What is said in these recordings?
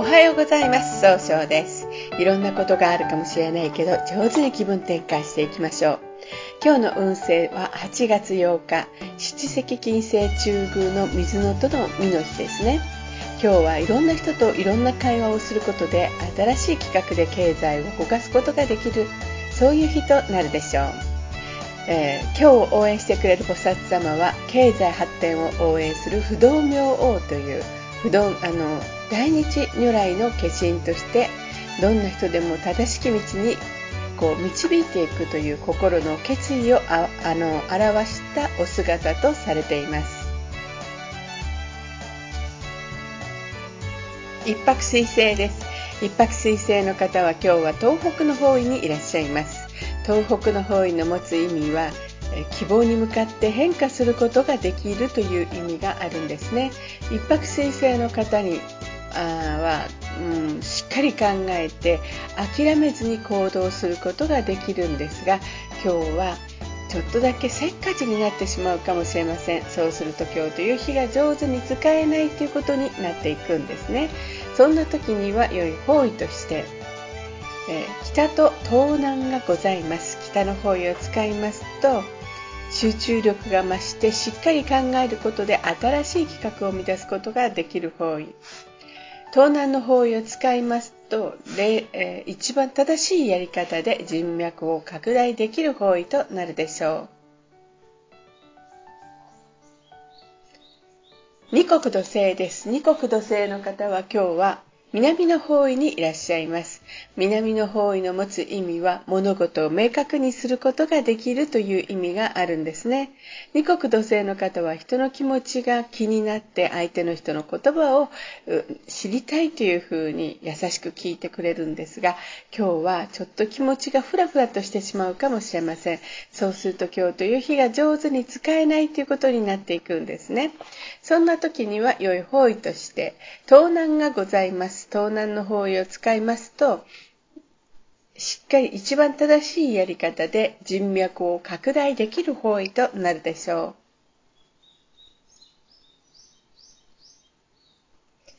おはようございます。総称です。いろんなことがあるかもしれないけど上手に気分転換していきましょう。今日の運勢は8月8日七石金星中宮の水のとの実の日ですね。今日はいろんな人といろんな会話をすることで新しい企画で経済を動かすことができるそういう日となるでしょう、えー、今日応援してくれる菩薩様は経済発展を応援する不動明王という不動あの大日如来の化身としてどんな人でも正しき道にこう導いていくという心の決意をああの表したお姿とされています。一泊水星です。一泊水星の方は今日は東北の方位にいらっしゃいます。東北の方位の持つ意味は希望に向かって変化することができるという意味があるんですね。一泊水星の方には、うん、しっかり考えて諦めずに行動することができるんですが今日はちょっとだけせっかちになってしまうかもしれません。そうすると今日という日が上手に使えないということになっていくんですね。そんな時には良い方位として、えー、北と東南がございます。北の方位を使いますと集中力が増してしっかり考えることで新しい企画を生み出すことができる方位東南の方位を使いますと、一番正しいやり方で人脈を拡大できる方位となるでしょう。二国土星です。二国土星の方は今日は南の方位にいらっしゃいます。南の方位の持つ意味は物事を明確にすることができるという意味があるんですね。二国土星の方は人の気持ちが気になって相手の人の言葉を知りたいというふうに優しく聞いてくれるんですが、今日はちょっと気持ちがふらふらとしてしまうかもしれません。そうすると今日という日が上手に使えないということになっていくんですね。そんな時には良い方位として盗難がございます。。盗難の方位を使いますと、しっかり一番正しいやり方で人脈を拡大できる方位となるでしょう。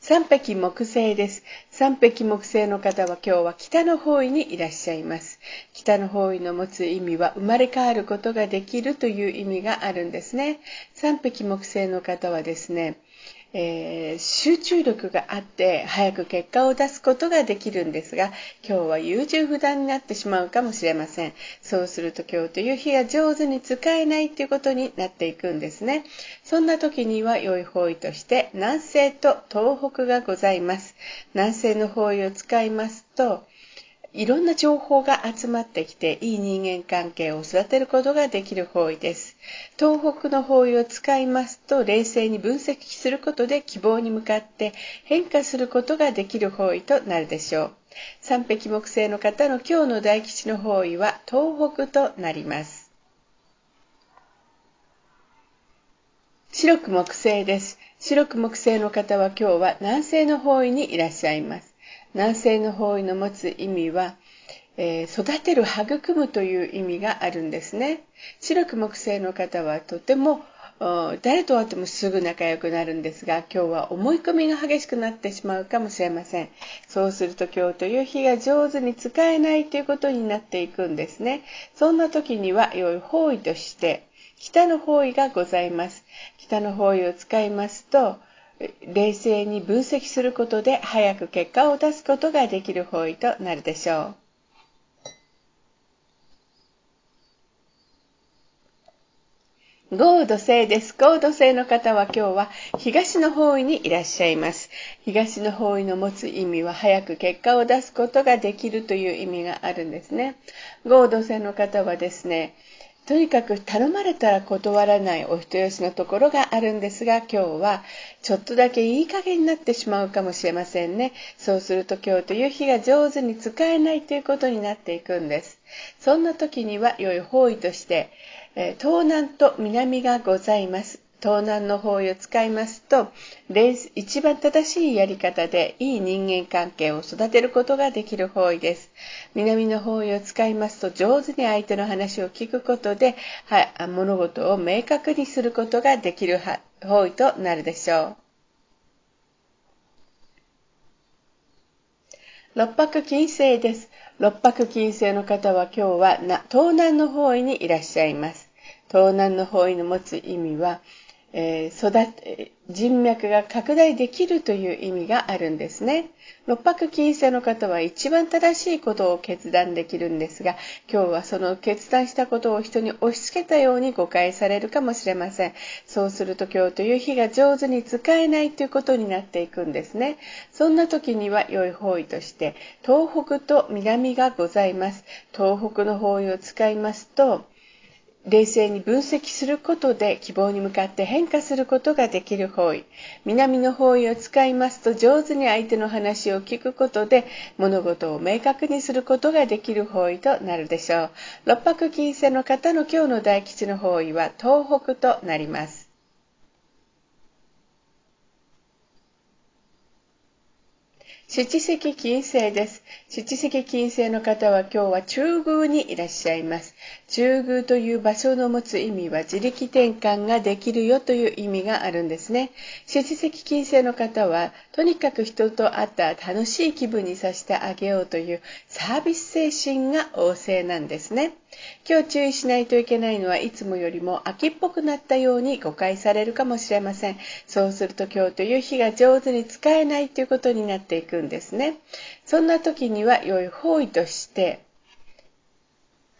三匹木星です。三匹木星の方は今日は北の方位にいらっしゃいます。北の方位の持つ意味は生まれ変わることができるという意味があるんですね。三匹木星の方はですね、えー、集中力があって早く結果を出すことができるんですが今日は優柔不断になってしまうかもしれません。そうすると今日という日が上手に使えないということになっていくんですね。そんな時には良い方位として南西と東北がございます。南西の方位を使いますといろんな情報が集まってきていい人間関係を育てることができる方位です。東北の方位を使いますと冷静に分析することで希望に向かって変化することができる方位となるでしょう。三匹木星の方の今日の大吉の方位は東北となります。白く木星です。白く木星の方は今日は南西の方位にいらっしゃいます。南西の方位の持つ意味は、えー、育てる育むという意味があるんですね。白く木星の方はとても誰と会ってもすぐ仲良くなるんですが今日は思い込みが激しくなってしまうかもしれません。そうすると今日という日が上手に使えないということになっていくんですね。そんな時には良い方位として北の方位がございます。北の方位を使いますと冷静に分析することで早く結果を出すことができる方位となるでしょう。合土星です。合土星の方は今日は東の方位にいらっしゃいます。東の方位の持つ意味は早く結果を出すことができるという意味があるんですね。合土星の方はですね、とにかく頼まれたら断らないお人よしのところがあるんですが今日はちょっとだけいい加減になってしまうかもしれませんね。そうすると今日という日が上手に使えないということになっていくんです。そんな時には良い方位として、え東南と南がございます。東南の方位を使いますと一番正しいやり方でいい人間関係を育てることができる方位です南の方位を使いますと上手に相手の話を聞くことで、はい、物事を明確にすることができる方位となるでしょう六白金星です。六白金星の方は今日は東南の方位にいらっしゃいます。東南の方位の持つ意味は、えー、育人脈が拡大できるという意味があるんですね。六白金星の方は一番正しいことを決断できるんですが、今日はその決断したことを人に押し付けたように誤解されるかもしれません。そうすると今日という日が上手に使えないということになっていくんですね。そんな時には良い方位として、東北と南がございます。東北の方位を使いますと、冷静に分析することで希望に向かって変化することができる方位。南の方位を使いますと上手に相手の話を聞くことで物事を明確にすることができる方位となるでしょう。六白金星の方の今日の大吉の方位は東北となります。七石金星です。七石金星の方は今日は中宮にいらっしゃいます。中宮という場所の持つ意味は自力転換ができるよという意味があるんですね。七石金星の方はとにかく人と会った楽しい気分にさせてあげようというサービス精神が旺盛なんですね。今日注意しないといけないのはいつもよりも秋っぽくなったように誤解されるかもしれません。そうすると今日という日が上手に使えないということになっていくんですね。そんな時には良い方位として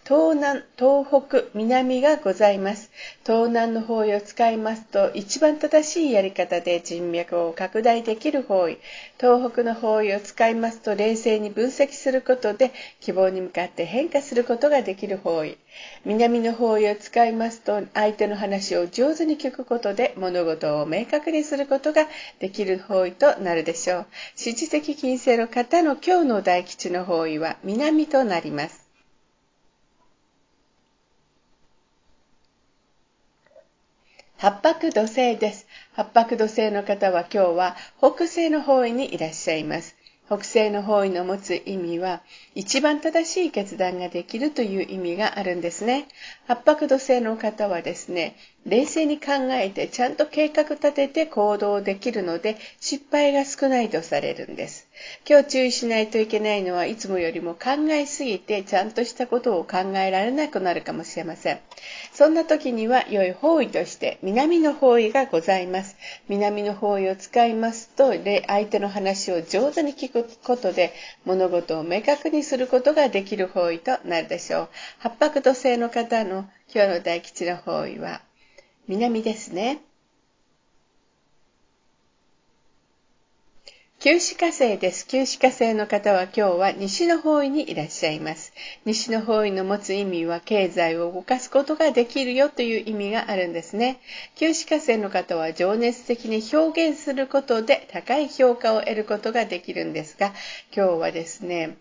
東南、東北、南がございます。東南の方位を使いますと、一番正しいやり方で人脈を拡大できる方位。東北の方位を使いますと、冷静に分析することで、希望に向かって変化することができる方位。南の方位を使いますと、相手の話を上手に聞くことで、物事を明確にすることができる方位となるでしょう。支持的金星の方の今日の大吉の方位は南となります。八白土星です。八白土星の方は今日は北西の方位にいらっしゃいます。北西の方位の持つ意味は一番正しい決断ができるという意味があるんですね。八白土星の方はですね、冷静に考えてちゃんと計画立てて行動できるので失敗が少ないとされるんです。今日注意しないといけないのはいつもよりも考えすぎてちゃんとしたことを考えられなくなるかもしれません。そんな時には良い方位として南の方位がございます。南の方位を使いますと相手の話を上手に聞くことで物事を明確にすることができる方位となるでしょう。八白土星の方の今日の大吉の方位は南ですね。旧歯科生です。旧歯科生の方は今日は西の方位にいらっしゃいます。西の方位の持つ意味は経済を動かすことができるよという意味があるんですね。旧歯科生の方は情熱的に表現することで高い評価を得ることができるんですが、今日はですね、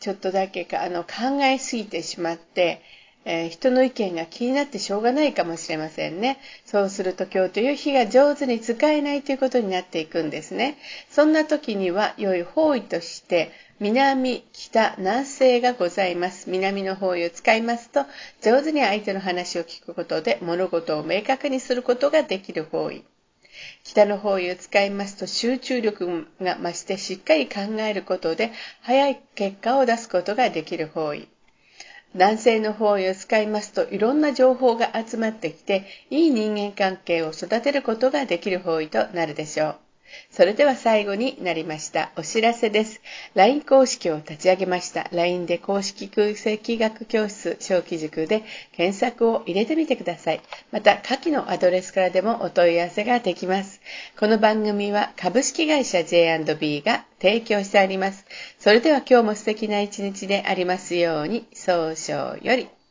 ちょっとだけかあの考えすぎてしまって、えー、人の意見が気になってしょうがないかもしれませんね。そうすると今日という日が上手に使えないということになっていくんですね。そんな時には良い方位として南、北、南西がございます。南の方位を使いますと上手に相手の話を聞くことで物事を明確にすることができる方位。北の方位を使いますと集中力が増してしっかり考えることで早い結果を出すことができる方位。男性の方位を使いますといろんな情報が集まってきていい人間関係を育てることができる方位となるでしょう。それでは最後になりました。お知らせです。LINE 公式を立ち上げました。LINE で公式空席学教室小規塾で検索を入れてみてください。また、下記のアドレスからでもお問い合わせができます。この番組は株式会社 J&B が提供してあります。それでは今日も素敵な一日でありますように、早々より。